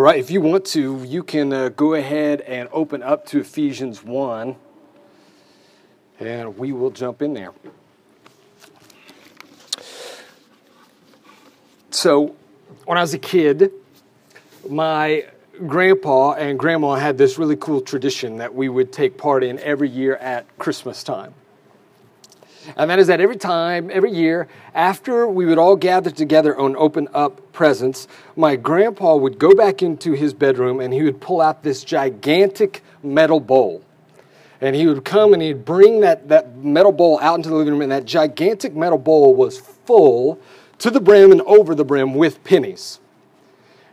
All right, if you want to, you can uh, go ahead and open up to Ephesians 1, and we will jump in there. So, when I was a kid, my grandpa and grandma had this really cool tradition that we would take part in every year at Christmas time. And that is that every time, every year, after we would all gather together and open up presents, my grandpa would go back into his bedroom and he would pull out this gigantic metal bowl. And he would come and he'd bring that, that metal bowl out into the living room, and that gigantic metal bowl was full to the brim and over the brim with pennies.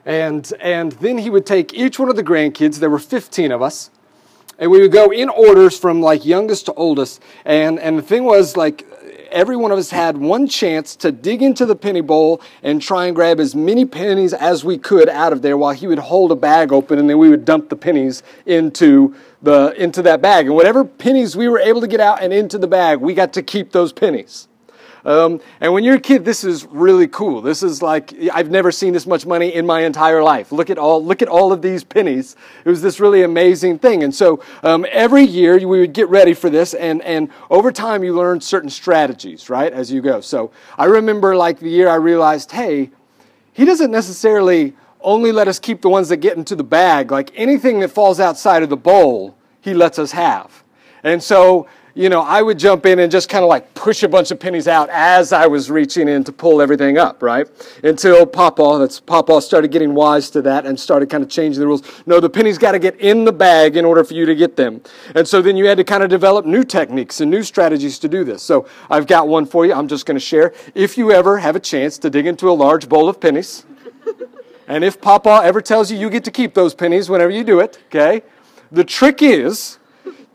And, and then he would take each one of the grandkids, there were 15 of us, and we would go in orders from like youngest to oldest. And, and the thing was, like, every one of us had one chance to dig into the penny bowl and try and grab as many pennies as we could out of there while he would hold a bag open and then we would dump the pennies into the into that bag and whatever pennies we were able to get out and into the bag we got to keep those pennies um, and when you're a kid, this is really cool. This is like I've never seen this much money in my entire life. Look at all look at all of these pennies. It was this really amazing thing. And so um, every year we would get ready for this, and and over time you learn certain strategies, right, as you go. So I remember like the year I realized, hey, he doesn't necessarily only let us keep the ones that get into the bag. Like anything that falls outside of the bowl, he lets us have. And so you know, I would jump in and just kind of like push a bunch of pennies out as I was reaching in to pull everything up, right? Until Papa, that's Papa started getting wise to that and started kind of changing the rules. No, the pennies got to get in the bag in order for you to get them. And so then you had to kind of develop new techniques and new strategies to do this. So I've got one for you. I'm just going to share. If you ever have a chance to dig into a large bowl of pennies, and if Papa ever tells you you get to keep those pennies whenever you do it, okay? The trick is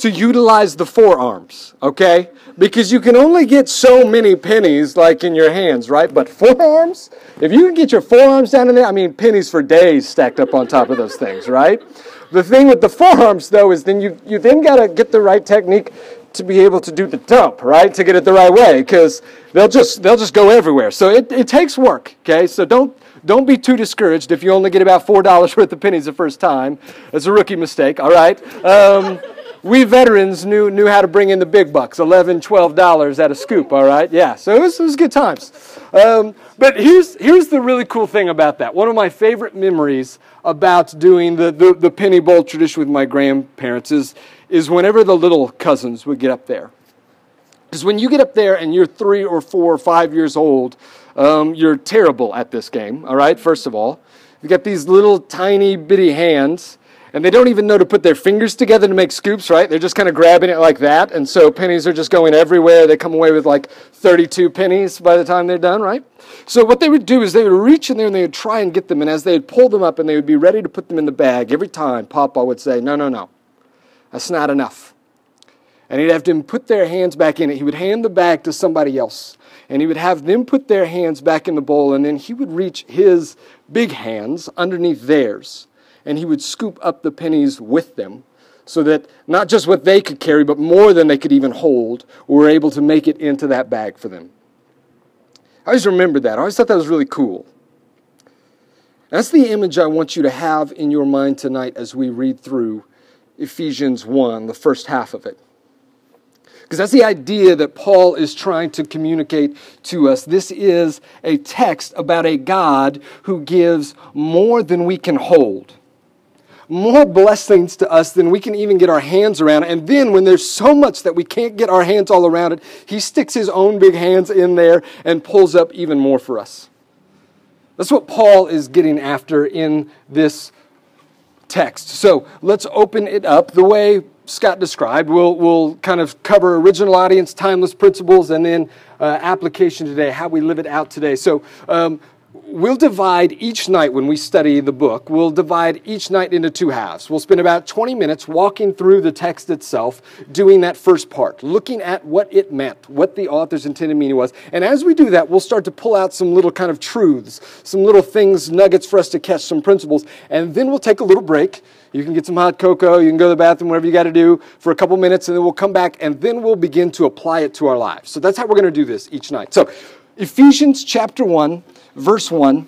to utilize the forearms, okay? Because you can only get so many pennies like in your hands, right? But forearms, if you can get your forearms down in there, I mean, pennies for days stacked up on top of those things, right? The thing with the forearms, though, is then you, you then got to get the right technique to be able to do the dump, right? To get it the right way, because they'll just they'll just go everywhere. So it, it takes work, okay? So don't don't be too discouraged if you only get about four dollars worth of pennies the first time. It's a rookie mistake, all right? Um, we veterans knew, knew how to bring in the big bucks, $11, $12 at a scoop, all right? Yeah, so it was, it was good times. Um, but here's, here's the really cool thing about that. One of my favorite memories about doing the, the, the penny bowl tradition with my grandparents is, is whenever the little cousins would get up there. Because when you get up there and you're three or four or five years old, um, you're terrible at this game, all right, first of all. You've got these little tiny bitty hands and they don't even know to put their fingers together to make scoops, right? They're just kind of grabbing it like that, and so pennies are just going everywhere. They come away with like 32 pennies by the time they're done, right? So what they would do is they would reach in there and they would try and get them, and as they would pull them up and they would be ready to put them in the bag, every time Papa would say, No, no, no, that's not enough. And he'd have them put their hands back in it. He would hand the bag to somebody else, and he would have them put their hands back in the bowl, and then he would reach his big hands underneath theirs and he would scoop up the pennies with them so that not just what they could carry, but more than they could even hold, were able to make it into that bag for them. I always remembered that. I always thought that was really cool. That's the image I want you to have in your mind tonight as we read through Ephesians 1, the first half of it. Because that's the idea that Paul is trying to communicate to us. This is a text about a God who gives more than we can hold more blessings to us than we can even get our hands around. And then when there's so much that we can't get our hands all around it, he sticks his own big hands in there and pulls up even more for us. That's what Paul is getting after in this text. So let's open it up the way Scott described. We'll, we'll kind of cover original audience, timeless principles, and then uh, application today, how we live it out today. So um, we'll divide each night when we study the book, we'll divide each night into two halves. We'll spend about 20 minutes walking through the text itself, doing that first part, looking at what it meant, what the author's intended meaning was. And as we do that, we'll start to pull out some little kind of truths, some little things, nuggets for us to catch, some principles. And then we'll take a little break. You can get some hot cocoa, you can go to the bathroom, whatever you got to do for a couple minutes, and then we'll come back and then we'll begin to apply it to our lives. So that's how we're going to do this each night. So, Ephesians chapter 1 verse 1.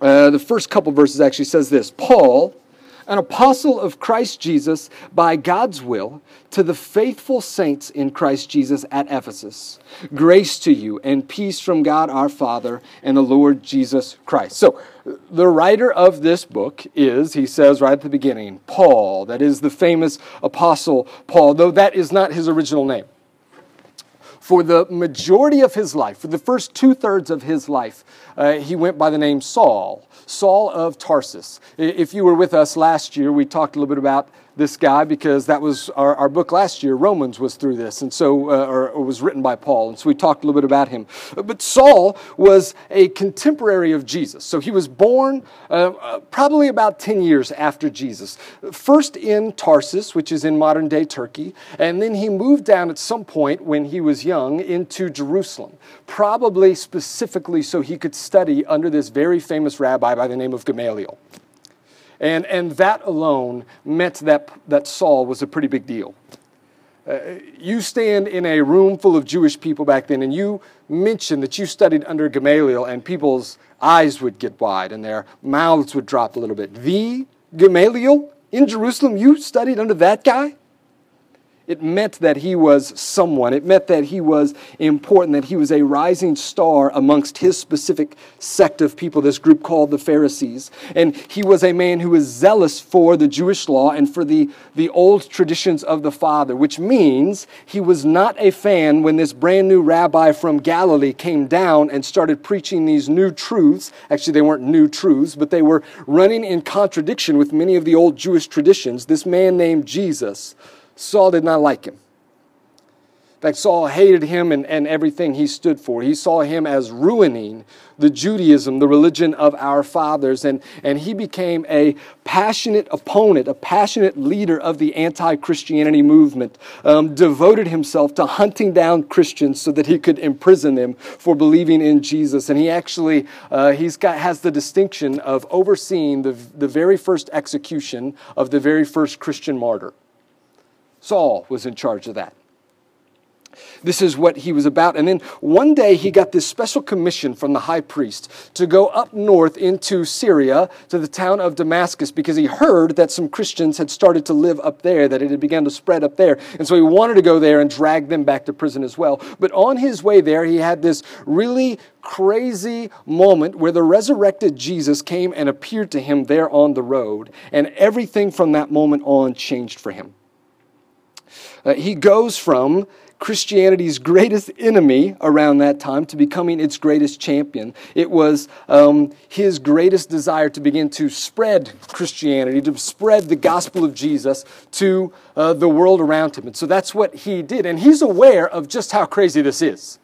uh, the first couple verses actually says this Paul, an apostle of Christ Jesus by God's will, to the faithful saints in Christ Jesus at Ephesus. Grace to you and peace from God our Father and the Lord Jesus Christ. So, the writer of this book is, he says right at the beginning, Paul. That is the famous apostle Paul, though that is not his original name for the majority of his life, for the first two thirds of his life, uh, he went by the name Saul, Saul of Tarsus. If you were with us last year, we talked a little bit about this guy because that was our, our book last year. Romans was through this, and so, uh, or, or, was written by Paul. And so we talked a little bit about him. But Saul was a contemporary of Jesus. So he was born uh, uh probably about 10 years after Jesus. First in Tarsus, which is in modern day Turkey, and then he moved down at some point when he was young into Jerusalem, probably specifically so he could study under this very famous rabbi by the name of Gamaliel. And, and that alone meant that, that Saul was a pretty big deal. Uh, you stand in a room full of Jewish people back then, and you mention that you studied under Gamaliel, and people's eyes would get wide and their mouths would drop a little bit. The Gamaliel in Jerusalem, you studied under that guy? It meant that he was someone. It meant that he was important, that he was a rising star amongst his specific sect of people, this group called the Pharisees. And he was a man who was zealous for the Jewish law and for the, the old traditions of the Father, which means he was not a fan when this brand new rabbi from Galilee came down and started preaching these new truths. Actually, they weren't new truths, but they were running in contradiction with many of the old Jewish traditions. This man named Jesus Saul did not like him. In fact, Saul hated him and, and everything he stood for. He saw him as ruining the Judaism, the religion of our fathers, and, and he became a passionate opponent, a passionate leader of the anti Christianity movement, um, devoted himself to hunting down Christians so that he could imprison them for believing in Jesus. And he actually uh, he's got, has the distinction of overseeing the, the very first execution of the very first Christian martyr. Saul was in charge of that. This is what he was about. And then one day he got this special commission from the high priest to go up north into Syria to the town of Damascus because he heard that some Christians had started to live up there, that it had begun to spread up there. And so he wanted to go there and drag them back to prison as well. But on his way there, he had this really crazy moment where the resurrected Jesus came and appeared to him there on the road. And everything from that moment on changed for him. Uh, he goes from Christianity's greatest enemy around that time to becoming its greatest champion. It was um, his greatest desire to begin to spread Christianity, to spread the gospel of Jesus to uh, the world around him. And so that's what he did. And he's aware of just how crazy this is.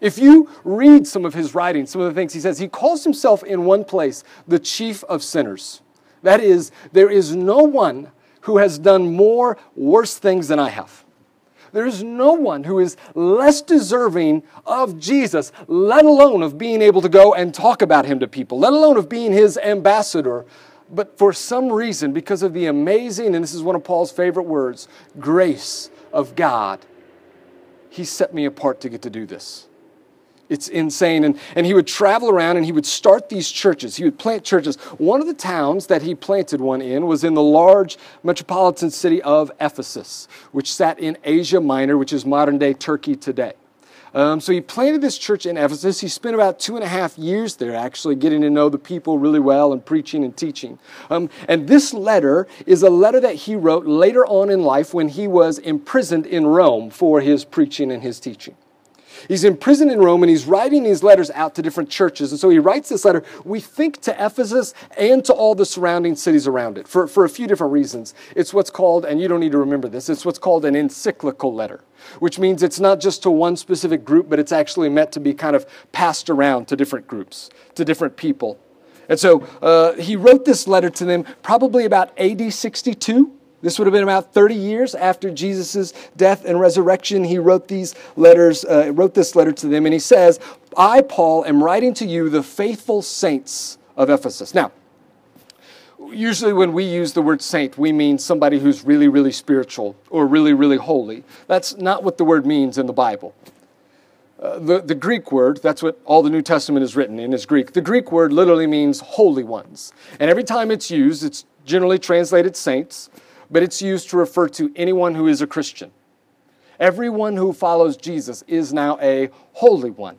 If you read some of his writings, some of the things he says, he calls himself in one place the chief of sinners. That is, there is no one who has done more worse things than I have. There is no one who is less deserving of Jesus, let alone of being able to go and talk about him to people, let alone of being his ambassador. But for some reason, because of the amazing, and this is one of Paul's favorite words, grace of God, he set me apart to get to do this. It's insane. And, and he would travel around and he would start these churches. He would plant churches. One of the towns that he planted one in was in the large metropolitan city of Ephesus, which sat in Asia Minor, which is modern day Turkey today. Um, so he planted this church in Ephesus. He spent about two and a half years there, actually, getting to know the people really well and preaching and teaching. Um, and this letter is a letter that he wrote later on in life when he was imprisoned in Rome for his preaching and his teaching. He's in prison in Rome and he's writing these letters out to different churches. And so he writes this letter, we think to Ephesus and to all the surrounding cities around it for, for a few different reasons. It's what's called, and you don't need to remember this, it's what's called an encyclical letter, which means it's not just to one specific group, but it's actually meant to be kind of passed around to different groups, to different people. And so uh, he wrote this letter to them probably about AD 62. This would have been about 30 years after Jesus' death and resurrection. He wrote these letters, uh, wrote this letter to them, and he says, I, Paul, am writing to you, the faithful saints of Ephesus. Now, usually when we use the word saint, we mean somebody who's really, really spiritual or really, really holy. That's not what the word means in the Bible. uh, the, the Greek word, that's what all the New Testament is written in, is Greek. The Greek word literally means holy ones. And every time it's used, it's generally translated saints, but it's used to refer to anyone who is a Christian. Everyone who follows Jesus is now a holy one.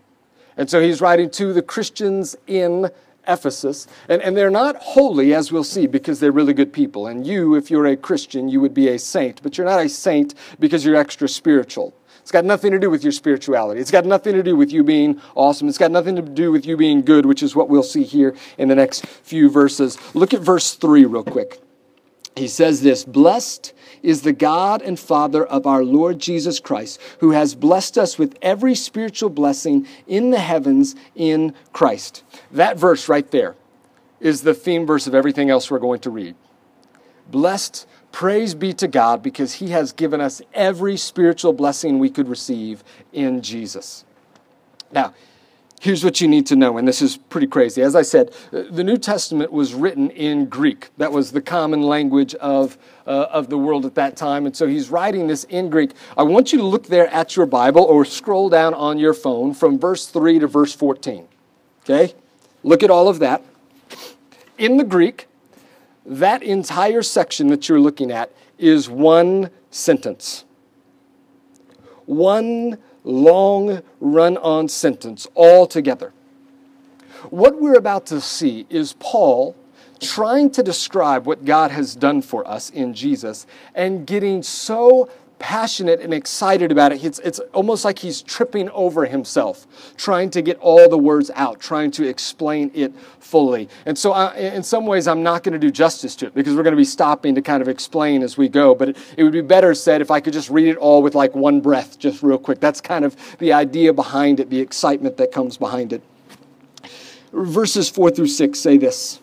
And so he's writing to the Christians in Ephesus. And, and they're not holy, as we'll see, because they're really good people. And you, if you're a Christian, you would be a saint. But you're not a saint because you're extra spiritual. It's got nothing to do with your spirituality. It's got nothing to do with you being awesome. It's got nothing to do with you being good, which is what we'll see here in the next few verses. Look at verse 3 real quick. He says this Blessed is the God and Father of our Lord Jesus Christ, who has blessed us with every spiritual blessing in the heavens in Christ. That verse right there is the theme verse of everything else we're going to read. Blessed Praise be to God because He has given us every spiritual blessing we could receive in Jesus. Now, here's what you need to know, and this is pretty crazy. As I said, the New Testament was written in Greek. That was the common language of, uh, of the world at that time. And so he's writing this in Greek. I want you to look there at your Bible or scroll down on your phone from verse 3 to verse 14. Okay? Look at all of that. In the Greek, that entire section that you're looking at is one sentence. One long run on sentence all together. What we're about to see is Paul trying to describe what God has done for us in Jesus and getting so passionate and excited about it. It's, it's almost like he's tripping over himself, trying to get all the words out, trying to explain it fully. And so, I, in some ways, I'm not going to do justice to it because we're going to be stopping to kind of explain as we go. But it, it would be better said if I could just read it all with like one breath, just real quick. That's kind of the idea behind it, the excitement that comes behind it. Verses 4 through 6 say this.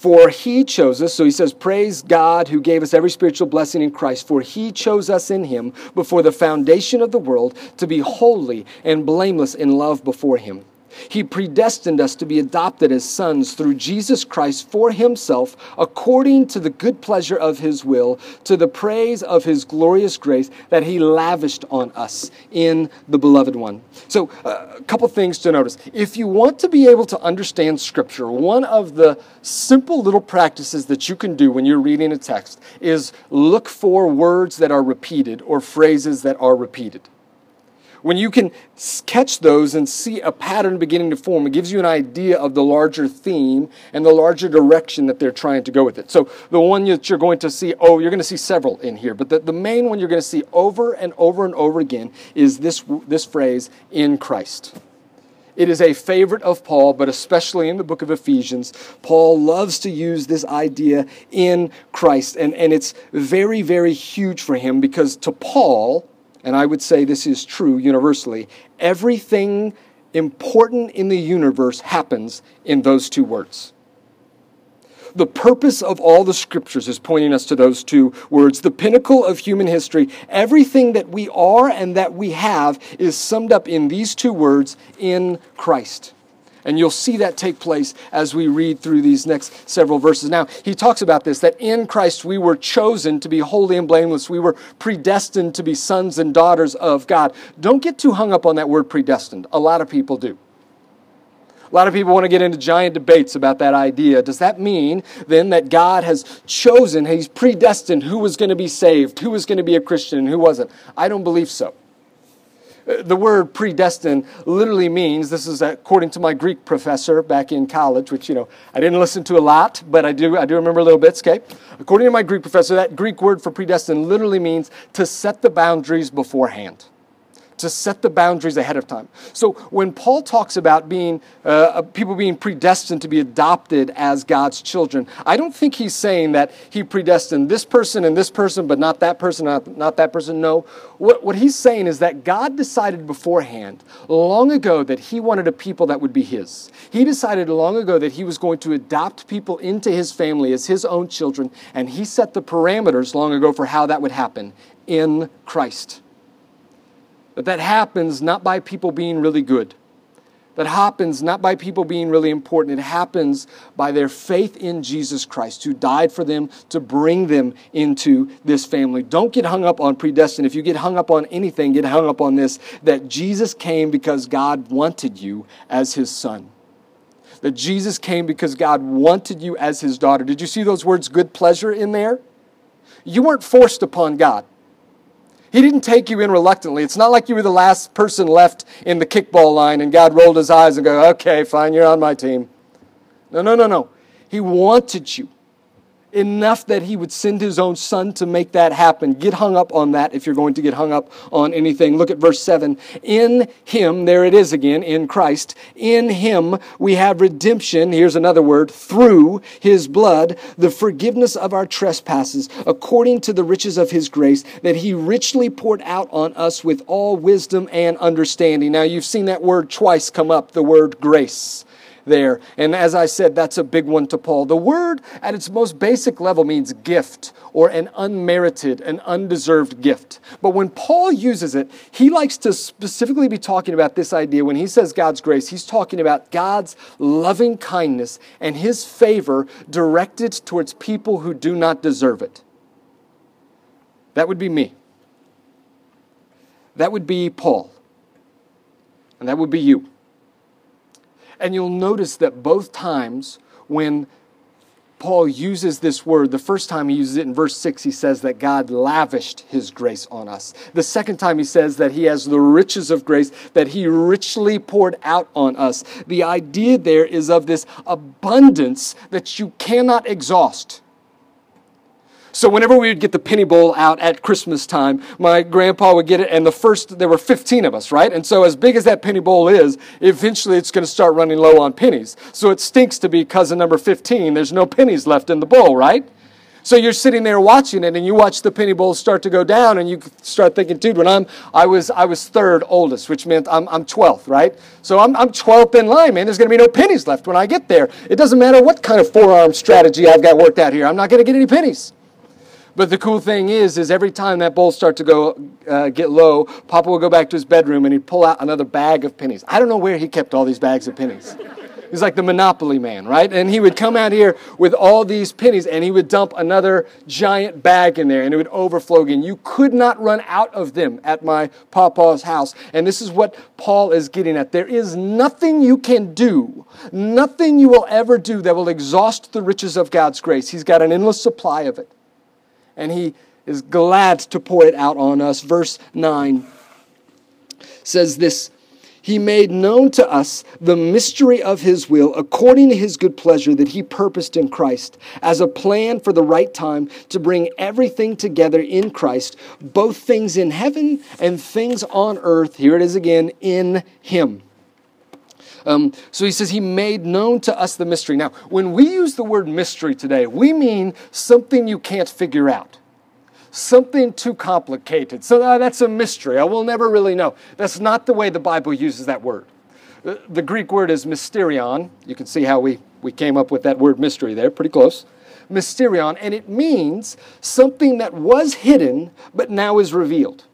For he chose us, so he says, Praise God who gave us every spiritual blessing in Christ, for he chose us in him before the foundation of the world to be holy and blameless in love before him. He predestined us to be adopted as sons through Jesus Christ for himself, according to the good pleasure of his will, to the praise of his glorious grace that he lavished on us in the beloved one. So, uh, a couple things to notice. If you want to be able to understand Scripture, one of the simple little practices that you can do when you're reading a text is look for words that are repeated or phrases that are repeated when you can catch those and see a pattern beginning to form, it gives you an idea of the larger theme and the larger direction that they're trying to go with it. So, the one that you're going to see, oh, you're going to see several in here, but the, the main one you're going to see over and over and over again is this, this phrase, in Christ. It is a favorite of Paul, but especially in the book of Ephesians, Paul loves to use this idea in Christ. And, and it's very, very huge for him because to Paul, and I would say this is true universally, everything important in the universe happens in those two words. The purpose of all the scriptures is pointing us to those two words. The pinnacle of human history, everything that we are and that we have is summed up in these two words in Christ. And you'll see that take place as we read through these next several verses. Now, he talks about this that in Christ we were chosen to be holy and blameless. We were predestined to be sons and daughters of God. Don't get too hung up on that word predestined. A lot of people do. A lot of people want to get into giant debates about that idea. Does that mean then that God has chosen, He's predestined who was going to be saved, who was going to be a Christian, and who wasn't? I don't believe so. The word predestined literally means, this is according to my Greek professor back in college, which, you know, I didn't listen to a lot, but I do, I do remember a little bits, okay? According to my Greek professor, that Greek word for predestined literally means to set the boundaries beforehand to set the boundaries ahead of time. So when Paul talks about being uh, uh, people being predestined to be adopted as God's children, I don't think he's saying that he predestined this person and this person, but not that person, not, not that person. No. What, what he's saying is that God decided beforehand, long ago, that he wanted a people that would be his. He decided long ago that he was going to adopt people into his family as his own children, and he set the parameters long ago for how that would happen in Christ. But that happens not by people being really good. that happens not by people being really important. It happens by their faith in Jesus Christ, who died for them to bring them into this family. Don't get hung up on predestined. If you get hung up on anything, get hung up on this that Jesus came because God wanted you as his son. That Jesus came because God wanted you as his daughter. Did you see those words, good pleasure, in there? You weren't forced upon God. He didn't take you in reluctantly. It's not like you were the last person left in the kickball line and God rolled his eyes and go, okay, fine, you're on my team. No, no, no, no. He wanted you enough that he would send his own son to make that happen. Get hung up on that if you're going to get hung up on anything. Look at verse 7. In him, there it is again, in Christ, in him we have redemption, here's another word, through his blood, the forgiveness of our trespasses, according to the riches of his grace, that he richly poured out on us with all wisdom and understanding. Now, you've seen that word twice come up, the word grace there. And as I said, that's a big one to Paul. The word at its most basic level means gift or an unmerited, an undeserved gift. But when Paul uses it, he likes to specifically be talking about this idea. When he says God's grace, he's talking about God's loving kindness and his favor directed towards people who do not deserve it. That would be me. That would be Paul. And that would be you. And you'll notice that both times when Paul uses this word, the first time he uses it in verse 6, he says that God lavished his grace on us. The second time he says that he has the riches of grace that he richly poured out on us. The idea there is of this abundance that you cannot exhaust. So whenever we would get the penny bowl out at Christmas time, my grandpa would get it, and the first, there were 15 of us, right? And so as big as that penny bowl is, eventually it's going to start running low on pennies. So it stinks to be cousin number 15. There's no pennies left in the bowl, right? So you're sitting there watching it, and you watch the penny bowl start to go down, and you start thinking, dude, when I'm, I was, I was third oldest, which meant I'm, I'm 12th, right? So I'm, I'm 12th in line, man. There's going to be no pennies left when I get there. It doesn't matter what kind of forearm strategy I've got worked out here. I'm not going to get any pennies. But the cool thing is, is every time that bowl start to go uh, get low, Papa would go back to his bedroom and he'd pull out another bag of pennies. I don't know where he kept all these bags of pennies. He's like the Monopoly man, right? And he would come out here with all these pennies and he would dump another giant bag in there and it would overflow again. You could not run out of them at my papa's house. And this is what Paul is getting at. There is nothing you can do, nothing you will ever do that will exhaust the riches of God's grace. He's got an endless supply of it and he is glad to pour it out on us. Verse 9 says this He made known to us the mystery of his will according to his good pleasure that he purposed in Christ as a plan for the right time to bring everything together in Christ, both things in heaven and things on earth. Here it is again in him. Um, so he says he made known to us the mystery. Now, when we use the word mystery today, we mean something you can't figure out something too complicated. So uh, that's a mystery. I will never really know. That's not the way the Bible uses that word. The, the Greek word is mysterion. You can see how we, we came up with that word mystery there, pretty close. Mysterion, and it means something that was hidden but now is revealed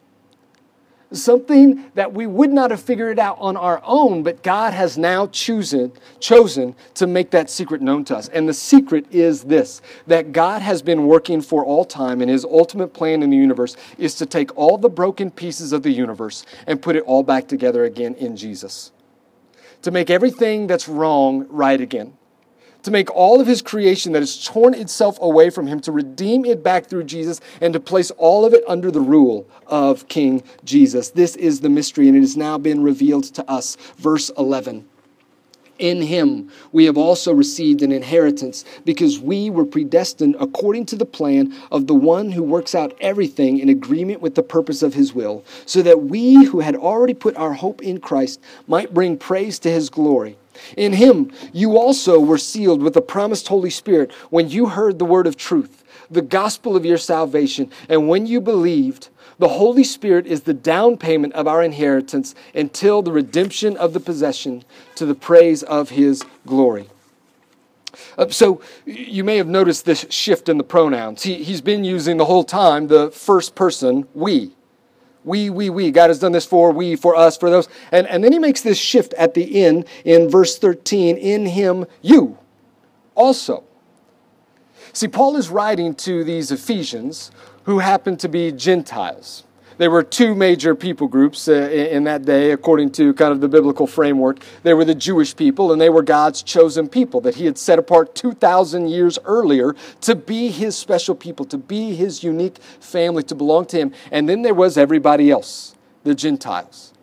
something that we would not have figured it out on our own, but God has now chosen, chosen to make that secret known to us. And the secret is this that God has been working for all time, and his ultimate plan in the universe is to take all the broken pieces of the universe and put it all back together again in Jesus. To make everything that's wrong right again to make all of his creation that has torn itself away from him, to redeem it back through Jesus, and to place all of it under the rule of King Jesus. This is the mystery, and it has now been revealed to us. Verse 11. In him we have also received an inheritance because we were predestined according to the plan of the one who works out everything in agreement with the purpose of his will, so that we who had already put our hope in Christ might bring praise to his glory. In him you also were sealed with the promised Holy Spirit when you heard the word of truth, the gospel of your salvation, and when you believed, the Holy Spirit is the down payment of our inheritance until the redemption of the possession to the praise of his glory. Uh, so you may have noticed this shift in the pronouns. He, he's been using the whole time the first person, we We, we, we. God has done this for we, for us, for those. And, and then he makes this shift at the end in verse 13 in him, you also. See, Paul is writing to these Ephesians who happen to be Gentiles. There were two major people groups uh, in that day, according to kind of the biblical framework. They were the Jewish people, and they were God's chosen people that He had set apart 2,000 years earlier to be His special people, to be His unique family, to belong to Him. And then there was everybody else, the Gentiles.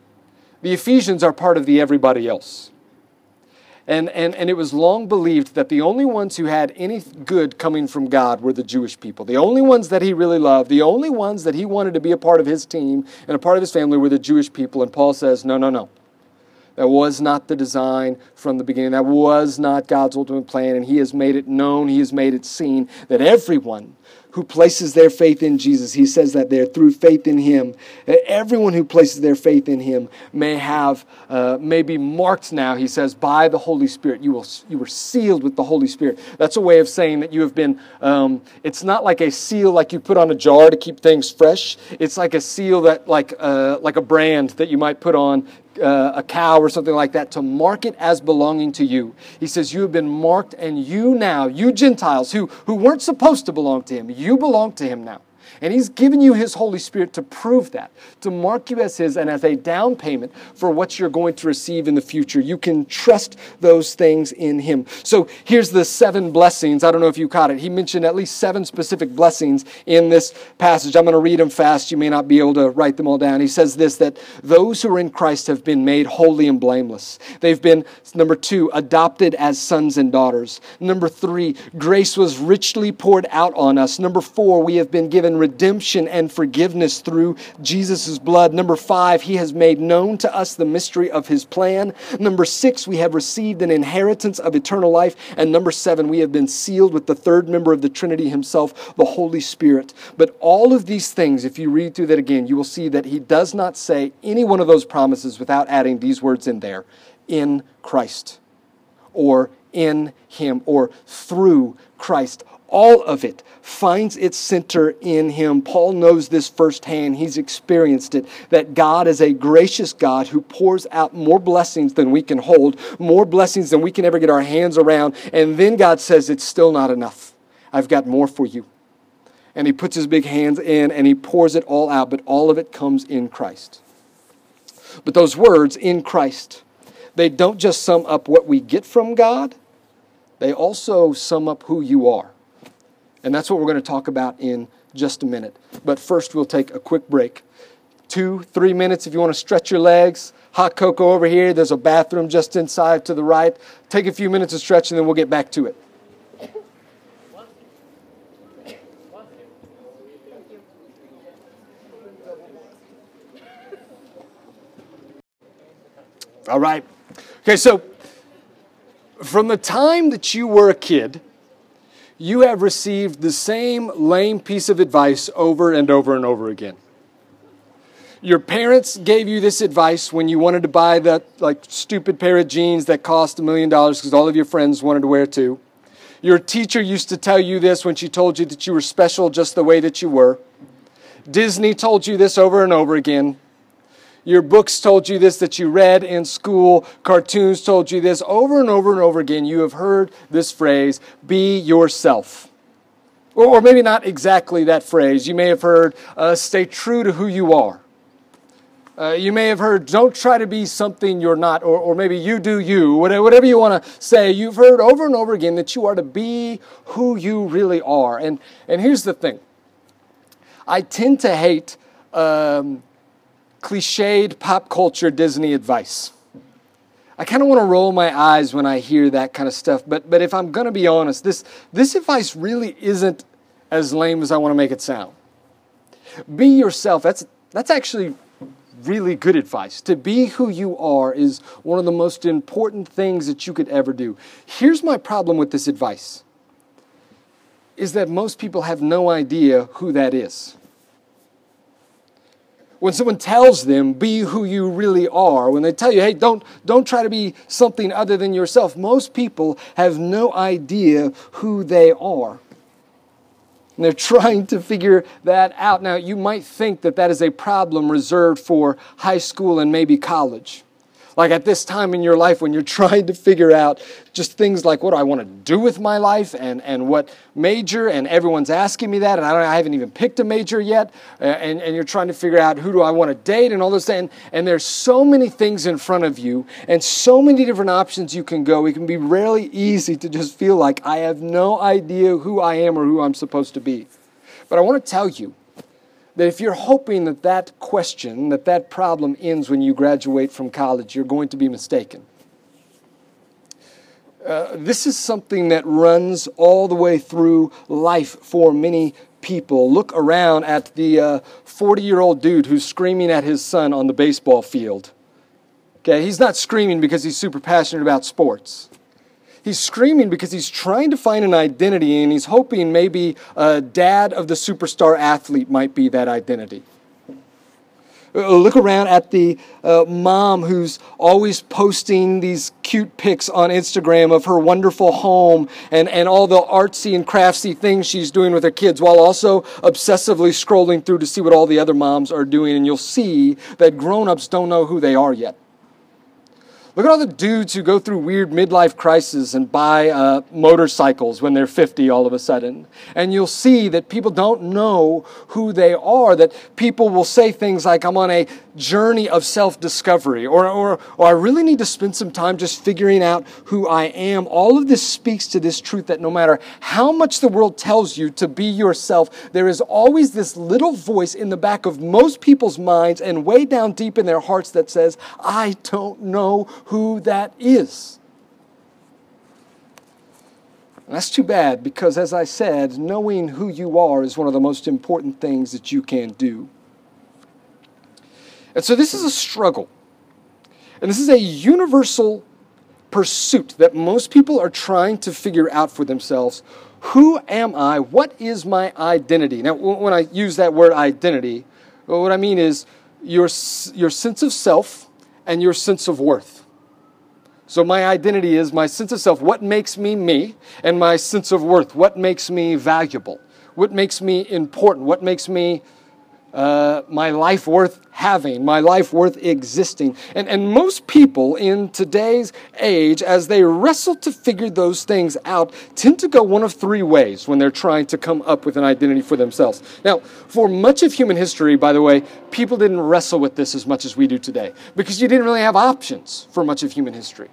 The Ephesians are part of the everybody else. And, and, and it was long believed that the only ones who had any good coming from God were the Jewish people. The only ones that he really loved, the only ones that he wanted to be a part of his team and a part of his family were the Jewish people. And Paul says, no, no, no. That was not the design from the beginning. That was not God's ultimate plan. And he has made it known, he has made it seen that everyone who places their faith in Jesus, he says that there through faith in him, everyone who places their faith in him may have, uh, may be marked now, he says, by the Holy Spirit. You, will, you were sealed with the Holy Spirit. That's a way of saying that you have been, um, it's not like a seal like you put on a jar to keep things fresh. It's like a seal that, like, uh, like a brand that you might put on uh, a cow or something like that to mark it as belonging to you. He says, You have been marked, and you now, you Gentiles who, who weren't supposed to belong to him, you belong to him now. And He's given you His Holy Spirit to prove that, to mark you as His and as a down payment for what you're going to receive in the future. You can trust those things in Him. So here's the seven blessings. I don't know if you caught it. He mentioned at least seven specific blessings in this passage. I'm going to read them fast. You may not be able to write them all down. He says this that those who are in Christ have been made holy and blameless. They've been, number two, adopted as sons and daughters. Number three, grace was richly poured out on us. Number four, we have been given redemption and forgiveness through Jesus' blood. Number five, he has made known to us the mystery of his plan. Number six, we have received an inheritance of eternal life. And number seven, we have been sealed with the third member of the Trinity himself, the Holy Spirit. But all of these things, if you read through that again, you will see that he does not say any one of those promises without adding these words in there in Christ, or in him, or through Christ all of it finds its center in him. Paul knows this firsthand. He's experienced it that God is a gracious God who pours out more blessings than we can hold, more blessings than we can ever get our hands around. And then God says, It's still not enough. I've got more for you. And he puts his big hands in and he pours it all out, but all of it comes in Christ. But those words, in Christ, they don't just sum up what we get from God, they also sum up who you are. And that's what we're going to talk about in just a minute. But first, we'll take a quick break. Two, three minutes if you want to stretch your legs. Hot cocoa over here. There's a bathroom just inside to the right. Take a few minutes to stretch and then we'll get back to it. All right. Okay, so from the time that you were a kid, you have received the same lame piece of advice over and over and over again. Your parents gave you this advice when you wanted to buy that like stupid pair of jeans that cost a million dollars because all of your friends wanted to wear too. Your teacher used to tell you this when she told you that you were special just the way that you were. Disney told you this over and over again. Your books told you this that you read in school. Cartoons told you this over and over and over again. You have heard this phrase be yourself. Or, maybe not exactly that phrase. You may have heard uh, stay true to who you are. Uh, you may have heard, don't try to be something you're not, or, or maybe you do you, whatever you want to say. You've heard over and over again that you are to be who you really are. And, and here's the thing I tend to hate um, cliched pop culture Disney advice. I kind of want to roll my eyes when I hear that kind of stuff, but, but if I'm going to be honest, this, this advice really isn't as lame as I want to make it sound. Be yourself. That's, that's actually really good advice. To be who you are is one of the most important things that you could ever do. Here's my problem with this advice is that most people have no idea who that is when someone tells them be who you really are when they tell you hey don't don't try to be something other than yourself most people have no idea who they are And they're trying to figure that out. Now, you might think that that is a problem reserved for high school and maybe college. Like at this time in your life when you're trying to figure out just things like what do I want to do with my life and, and what major, and everyone's asking me that, and I, don't, I haven't even picked a major yet, and, and you're trying to figure out who do I want to date and all those things. And, and there's so many things in front of you and so many different options you can go. It can be really easy to just feel like I have no idea who I am or who I'm supposed to be. But I want to tell you, that if you're hoping that that question, that that problem ends when you graduate from college, you're going to be mistaken. Uh, this is something that runs all the way through life for many people. Look around at the 40 uh, year old dude who's screaming at his son on the baseball field. Okay, he's not screaming because he's super passionate about sports. He's screaming because he's trying to find an identity and he's hoping maybe a dad of the superstar athlete might be that identity. Uh, look around at the uh, mom who's always posting these cute pics on Instagram of her wonderful home and, and all the artsy and craftsy things she's doing with her kids while also obsessively scrolling through to see what all the other moms are doing. And you'll see that grown ups don't know who they are yet. Look at all the dudes who go through weird midlife crises and buy uh, motorcycles when they're 50 all of a sudden. And you'll see that people don't know who they are, that people will say things like, I'm on a journey of self discovery, or, or, or I really need to spend some time just figuring out who I am. All of this speaks to this truth that no matter how much the world tells you to be yourself, there is always this little voice in the back of most people's minds and way down deep in their hearts that says, I don't know who that is. And that's too bad because, as I said, knowing who you are is one of the most important things that you can do. And so, this is a struggle. And this is a universal pursuit that most people are trying to figure out for themselves. Who am I? What is my identity? Now, when I use that word identity, what I mean is your, your sense of self and your sense of worth. So, my identity is my sense of self, what makes me me, and my sense of worth, what makes me valuable, what makes me important, what makes me uh, my life worth having, my life worth existing. And, and most people in today's age, as they wrestle to figure those things out, tend to go one of three ways when they're trying to come up with an identity for themselves. Now, for much of human history, by the way, people didn't wrestle with this as much as we do today because you didn't really have options for much of human history.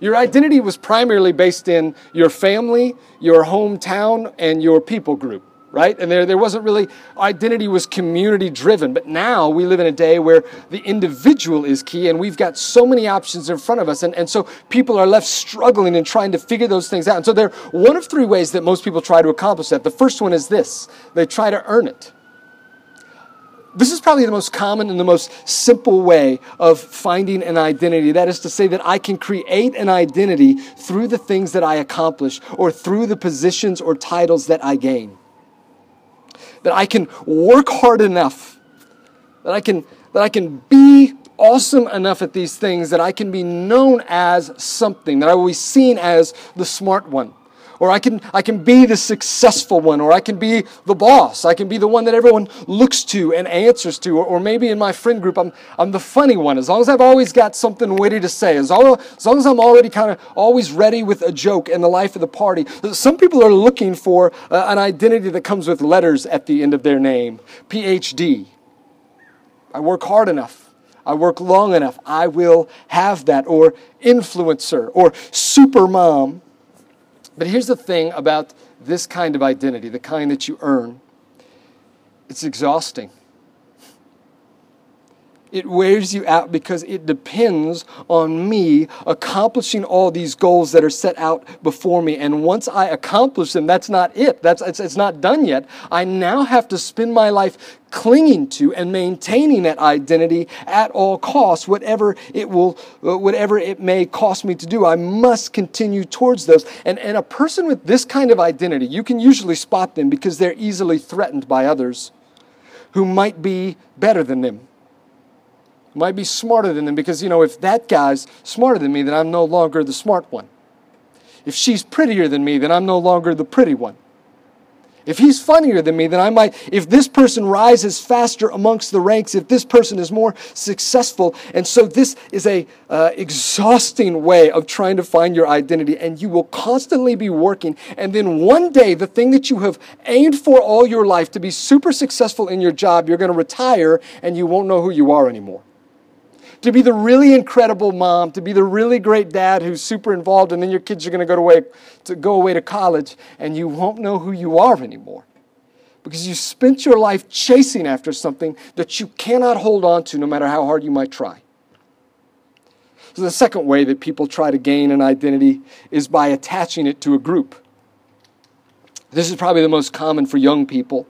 Your identity was primarily based in your family, your hometown, and your people group right? And there, there wasn't really, identity was community driven. But now we live in a day where the individual is key and we've got so many options in front of us. And, and so people are left struggling and trying to figure those things out. And so there are one of three ways that most people try to accomplish that. The first one is this they try to earn it. This is probably the most common and the most simple way of finding an identity. That is to say, that I can create an identity through the things that I accomplish or through the positions or titles that I gain that I can work hard enough, that I can, that I can be awesome enough at these things that I can be known as something, that I will be seen as the smart one or I can, I can be the successful one, or I can be the boss. I can be the one that everyone looks to and answers to, or, or maybe in my friend group, I'm, I'm the funny one. As long as I've always got something witty to say, as long, as, long as I'm already kind of always ready with a joke in the life of the party. Some people are looking for uh, an identity that comes with letters at the end of their name PhD. I work hard enough. I work long enough, I will have that. Or influencer, or super mom, but here's the thing about this kind of identity, the kind that you earn it's exhausting. It wears you out because it depends on me accomplishing all these goals that are set out before me. And once I accomplish them, that's not it. That's, it's, it's not done yet. I now have to spend my life clinging to and maintaining that identity at all costs, whatever it will, uh, whatever it may cost me to do. I must continue towards those. And, and a person with this kind of identity, you can usually spot them because they're easily threatened by others who might be better than them might be smarter than them because, you know, if that guy's smarter than me, then I'm no longer the smart one. If she's prettier than me, then I'm no longer the pretty one. If he's funnier than me, then I might, if this person rises faster amongst the ranks, if this person is more successful. And so this is a uh, exhausting way of trying to find your identity. And you will constantly be working. And then one day, the thing that you have aimed for all your life to be super successful in your job, you're going to retire and you won't know who you are anymore to be the really incredible mom, to be the really great dad who's super involved, and then your kids are going to go away to go away to college, and you won't know who you are anymore. Because you spent your life chasing after something that you cannot hold on to no matter how hard you might try. So, the second way that people try to gain an identity is by attaching it to a group. This is probably the most common for young people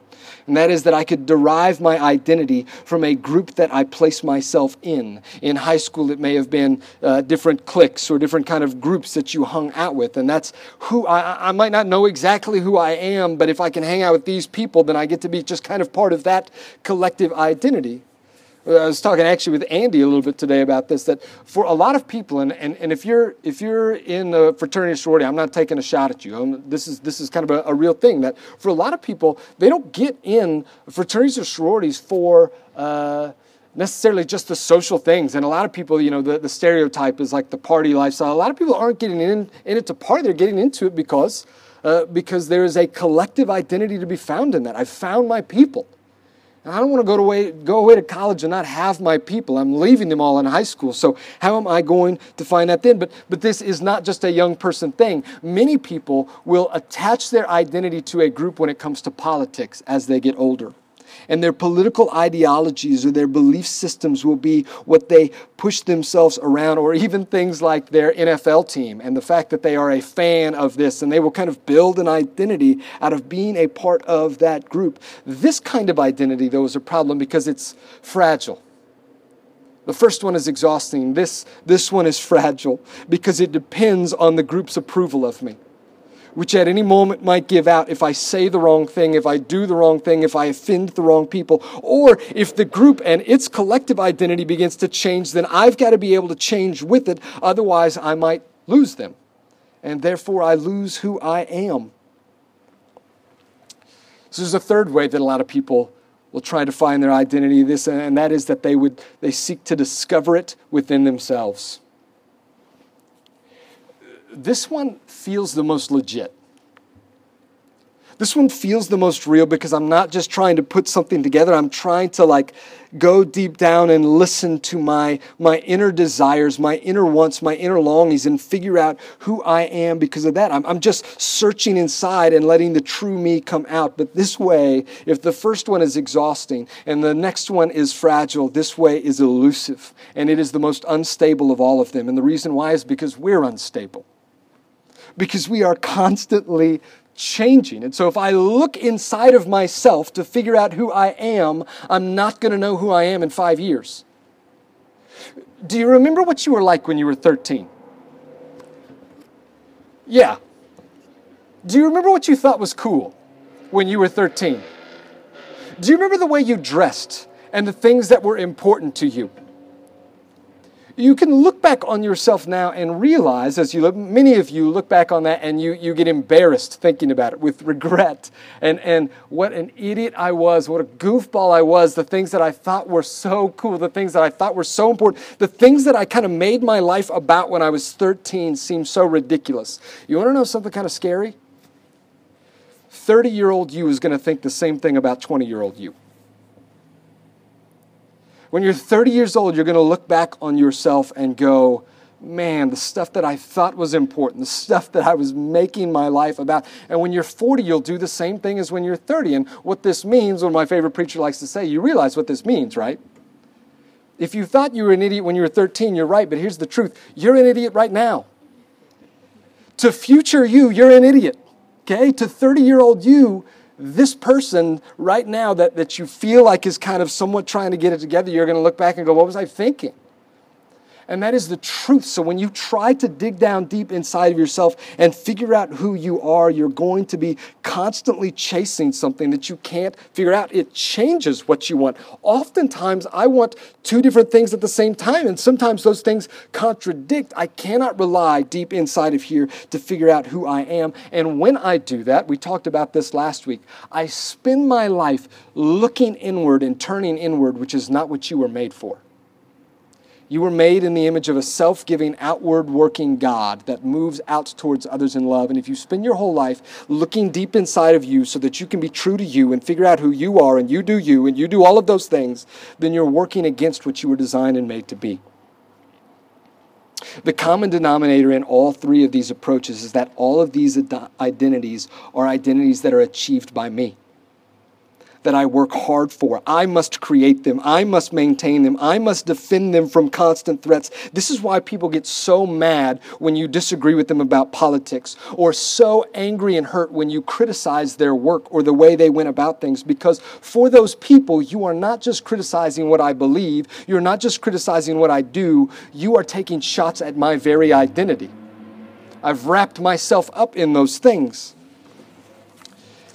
and that is that I could derive my identity from a group that I place myself in. In high school, it may have been uh, different cliques or different kind of groups that you hung out with, and that's who I, I might not know exactly who I am, but if I can hang out with these people, then I get to be just kind of part of that collective identity. I was talking actually with Andy a little bit today about this. That for a lot of people, and, and, and if you're if you're in a fraternity or sorority, I'm not taking a shot at you. I'm, this is this is kind of a, a, real thing. That for a lot of people, they don't get in fraternities or sororities for. Uh, necessarily just the social things. And a lot of people, you know, the, the stereotype is like the party lifestyle. A lot of people aren't getting in, in it to party, they're getting into it because, uh, because there is a collective identity to be found in that. I've found my people. I don't want to go away, go away to college and not have my people. I'm leaving them all in high school. So how am I going to find that then? But, but this is not just a young person thing. Many people will attach their identity to a group when it comes to politics as they get older and their political ideologies or their belief systems will be what they push themselves around, or even things like their NFL team and the fact that they are a fan of this, and they will kind of build an identity out of being a part of that group. This kind of identity, though, is a problem because it's fragile. The first one is exhausting. This, this one is fragile because it depends on the group's approval of me which at any moment might give out if I say the wrong thing, if I do the wrong thing, if I offend the wrong people, or if the group and its collective identity begins to change, then I've got to be able to change with it. Otherwise, I might lose them. And therefore, I lose who I am. So there's a third way that a lot of people will try to find their identity this and that is that they would they seek to discover it within themselves this one feels the most legit. This one feels the most real because I'm not just trying to put something together. I'm trying to like go deep down and listen to my, my inner desires, my inner wants, my inner longings, and figure out who I am because of that. I'm, I'm just searching inside and letting the true me come out. But this way, if the first one is exhausting and the next one is fragile, this way is elusive. And it is the most unstable of all of them. And the reason why is because we're unstable because we are constantly changing. And so if I look inside of myself to figure out who I am, I'm not going to know who I am in five years. Do you remember what you were like when you were 13? Yeah. Do you remember what you thought was cool when you were 13? Do you remember the way you dressed and the things that were important to you? You can look back on yourself now and realize, as you look, many of you look back on that and you, you get embarrassed thinking about it with regret and, and what an idiot I was, what a goofball I was, the things that I thought were so cool, the things that I thought were so important, the things that I kind of made my life about when I was 13 seem so ridiculous. You want to know something kind of scary? 30 year old you is going to think the same thing about 20 year old you. When you're 30 years old, you're going to look back on yourself and go, man, the stuff that I thought was important, the stuff that I was making my life about. And when you're 40, you'll do the same thing as when you're 30. And what this means, one of my favorite preacher likes to say, you realize what this means, right? If you thought you were an idiot when you were 13, you're right, but here's the truth you're an idiot right now. To future you, you're an idiot. Okay? To 30 year old you, this person right now that, that you feel like is kind of somewhat trying to get it together, you're going to look back and go, What was I thinking? And that is the truth. So when you try to dig down deep inside of yourself and figure out who you are, you're going to be constantly chasing something that you can't figure out. It changes what you want. Oftentimes, I want two different things at the same time, and sometimes those things contradict. I cannot rely deep inside of here to figure out who I am. And when I do that, we talked about this last week, I spend my life looking inward and turning inward, which is not what you were made for. You were made in the image of a self giving, outward working God that moves out towards others in love. And if you spend your whole life looking deep inside of you so that you can be true to you and figure out who you are and you do you and you do all of those things, then you're working against what you were designed and made to be. The common denominator in all three of these approaches is that all of these identities are identities that are achieved by me that I work hard for. I must create them. I must maintain them. I must defend them from constant threats. This is why people get so mad when you disagree with them about politics, or so angry and hurt when you criticize their work or the way they went about things, because for those people, you are not just criticizing what I believe, you're not just criticizing what I do, you are taking shots at my very identity. I've wrapped myself up in those things.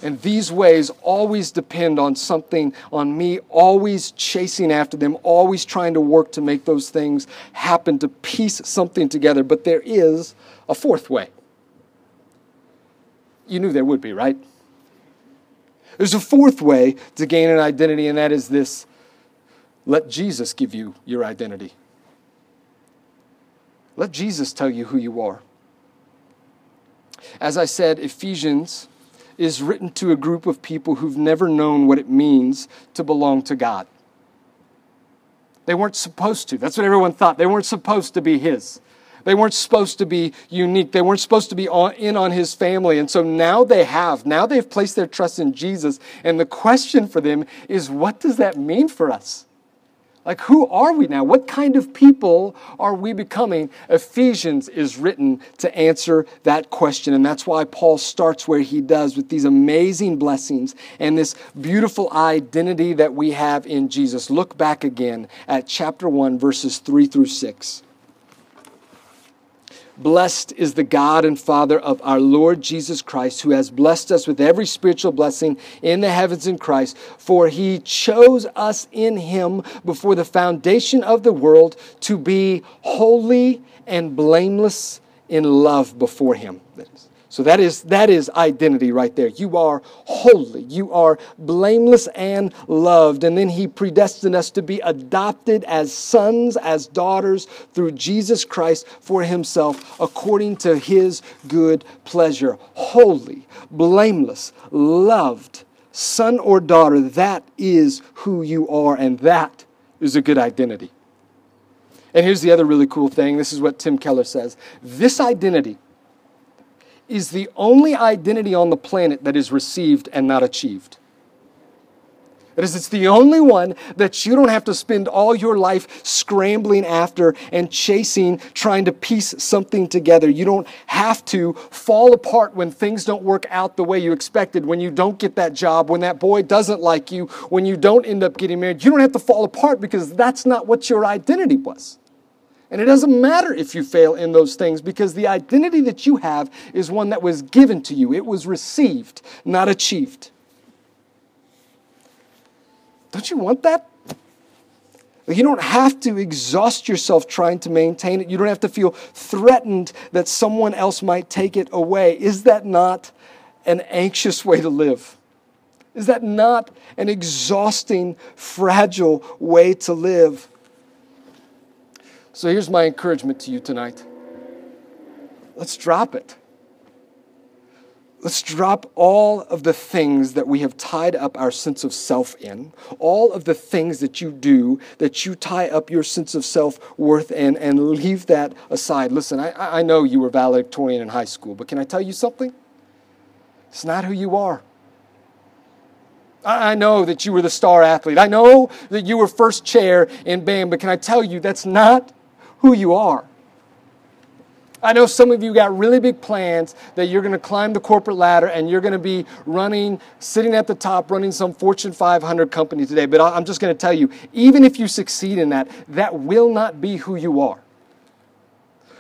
And these ways always depend on something, on me always chasing after them, always trying to work to make those things happen, to piece something together. But there is a fourth way. You knew there would be, right? There's a fourth way to gain an identity, and that is this let Jesus give you your identity. Let Jesus tell you who you are. As I said, Ephesians is written to a group of people who've never known what it means to belong to God. They weren't supposed to. That's what everyone thought. They weren't supposed to be His. They weren't supposed to be unique. They weren't supposed to be on, in on his family. And so now they have. Now they've placed their trust in Jesus. And the question for them is what does that mean for us? Like, who are we now? What kind of people are we becoming? Ephesians is written to answer that question. And that's why Paul starts where he does with these amazing blessings and this beautiful identity that we have in Jesus. Look back again at chapter 1, verses 3 through 6. Blessed is the God and Father of our Lord Jesus Christ, who has blessed us with every spiritual blessing in the heavens in Christ. For he chose us in him before the foundation of the world to be holy and blameless in love before him. So that is, that is identity right there. You are holy. You are blameless and loved. And then he predestined us to be adopted as sons, as daughters through Jesus Christ for himself according to his good pleasure. Holy, blameless, loved, son or daughter. That is who you are. And that is a good identity. And here's the other really cool thing. This is what Tim Keller says. This identity is the only identity on the planet that is received and not achieved. That is, it's the only one that you don't have to spend all your life scrambling after and chasing, trying to piece something together. You don't have to fall apart when things don't work out the way you expected, when you don't get that job, when that boy doesn't like you, when you don't end up getting married. You don't have to fall apart because that's not what your identity was. And it doesn't matter if you fail in those things because the identity that you have is one that was given to you. It was received, not achieved. Don't you want that? You don't have to exhaust yourself trying to maintain it. You don't have to feel threatened that someone else might take it away. Is that not an anxious way to live? Is that not an exhausting, fragile way to live? So here's my encouragement to you tonight let's drop it. Let's drop all of the things that we have tied up our sense of self in, all of the things that you do that you tie up your sense of self worth in, and leave that aside. Listen, I, I know you were valedictorian in high school, but can I tell you something? It's not who you are. I know that you were the star athlete. I know that you were first chair in band, but can I tell you that's not who you are. I know some of you got really big plans that you're going to climb the corporate ladder and you're going to be running, sitting at the top, running some Fortune 500 company today. But I'm just going to tell you, even if you succeed in that, that will not be who you are.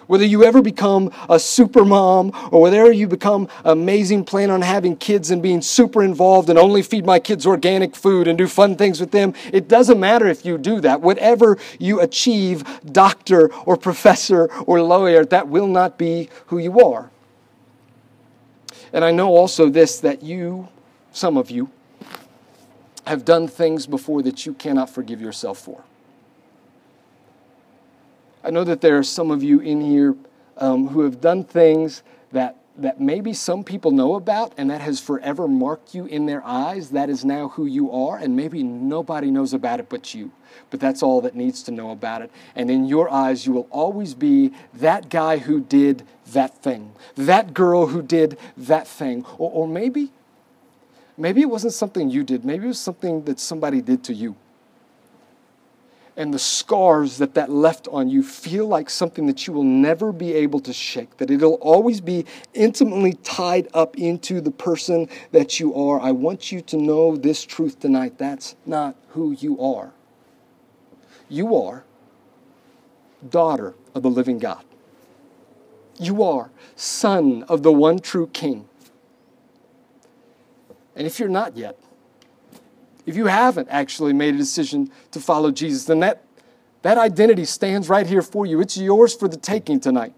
Whether you ever become a super mom or whether you become amazing, plan on having kids and being super involved and only feed my kids organic food and do fun things with them, it doesn't matter if you do that. Whatever you achieve, doctor or professor or lawyer, that will not be who you are. And I know also this that you, some of you, have done things before that you cannot forgive yourself for. I know that there are some of you in here um, who have done things that, that maybe some people know about and that has forever marked you in their eyes. That is now who you are, and maybe nobody knows about it but you. But that's all that needs to know about it. And in your eyes, you will always be that guy who did that thing, that girl who did that thing. Or, or maybe, maybe it wasn't something you did, maybe it was something that somebody did to you and the scars that that left on you feel like something that you will never be able to shake, that it'll always be intimately tied up into the person that you are. I want you to know this truth tonight. That's not who you are. You are daughter of the living God. You are son of the one true King. And if you're not yet, if you haven't actually made a decision to follow Jesus, then that, that identity stands right here for you. It's yours for the taking tonight.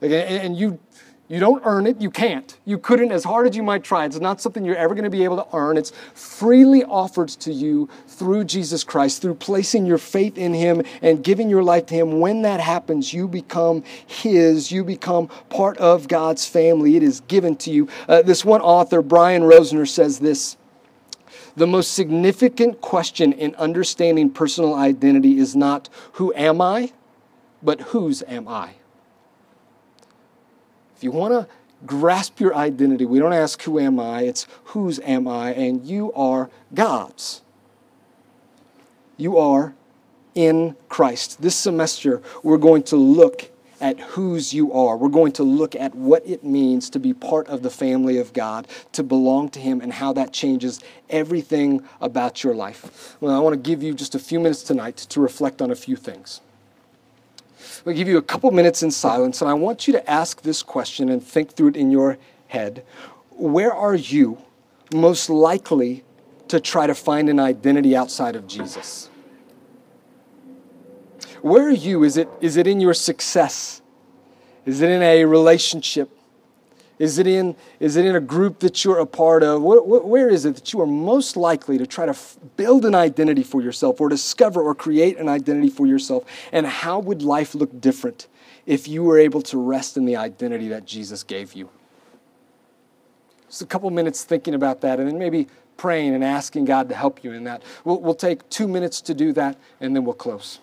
And you, you don't earn it. You can't. You couldn't, as hard as you might try. It's not something you're ever going to be able to earn. It's freely offered to you through Jesus Christ, through placing your faith in Him and giving your life to Him. When that happens, you become His. You become part of God's family. It is given to you. Uh, this one author, Brian Rosner, says this the most significant question in understanding personal identity is not who am I, but whose am I? If you want to grasp your identity, we don't ask who am I, it's whose am I, and you are God's. You are in Christ. This semester, we're going to look at whose you are. We're going to look at what it means to be part of the family of God, to belong to Him, and how that changes everything about your life. Well, I want to give you just a few minutes tonight to reflect on a few things. I'll give you a couple minutes in silence, and I want you to ask this question and think through it in your head. Where are you most likely to try to find an identity outside of Jesus? Where are you? Is it, is it in your success? Is it in a relationship? Is it in, is it in a group that you're a part of? Where, where is it that you are most likely to try to f- build an identity for yourself or discover or create an identity for yourself? And how would life look different if you were able to rest in the identity that Jesus gave you? Just a couple minutes thinking about that and then maybe praying and asking God to help you in that. We'll, we'll take two minutes to do that and then we'll close.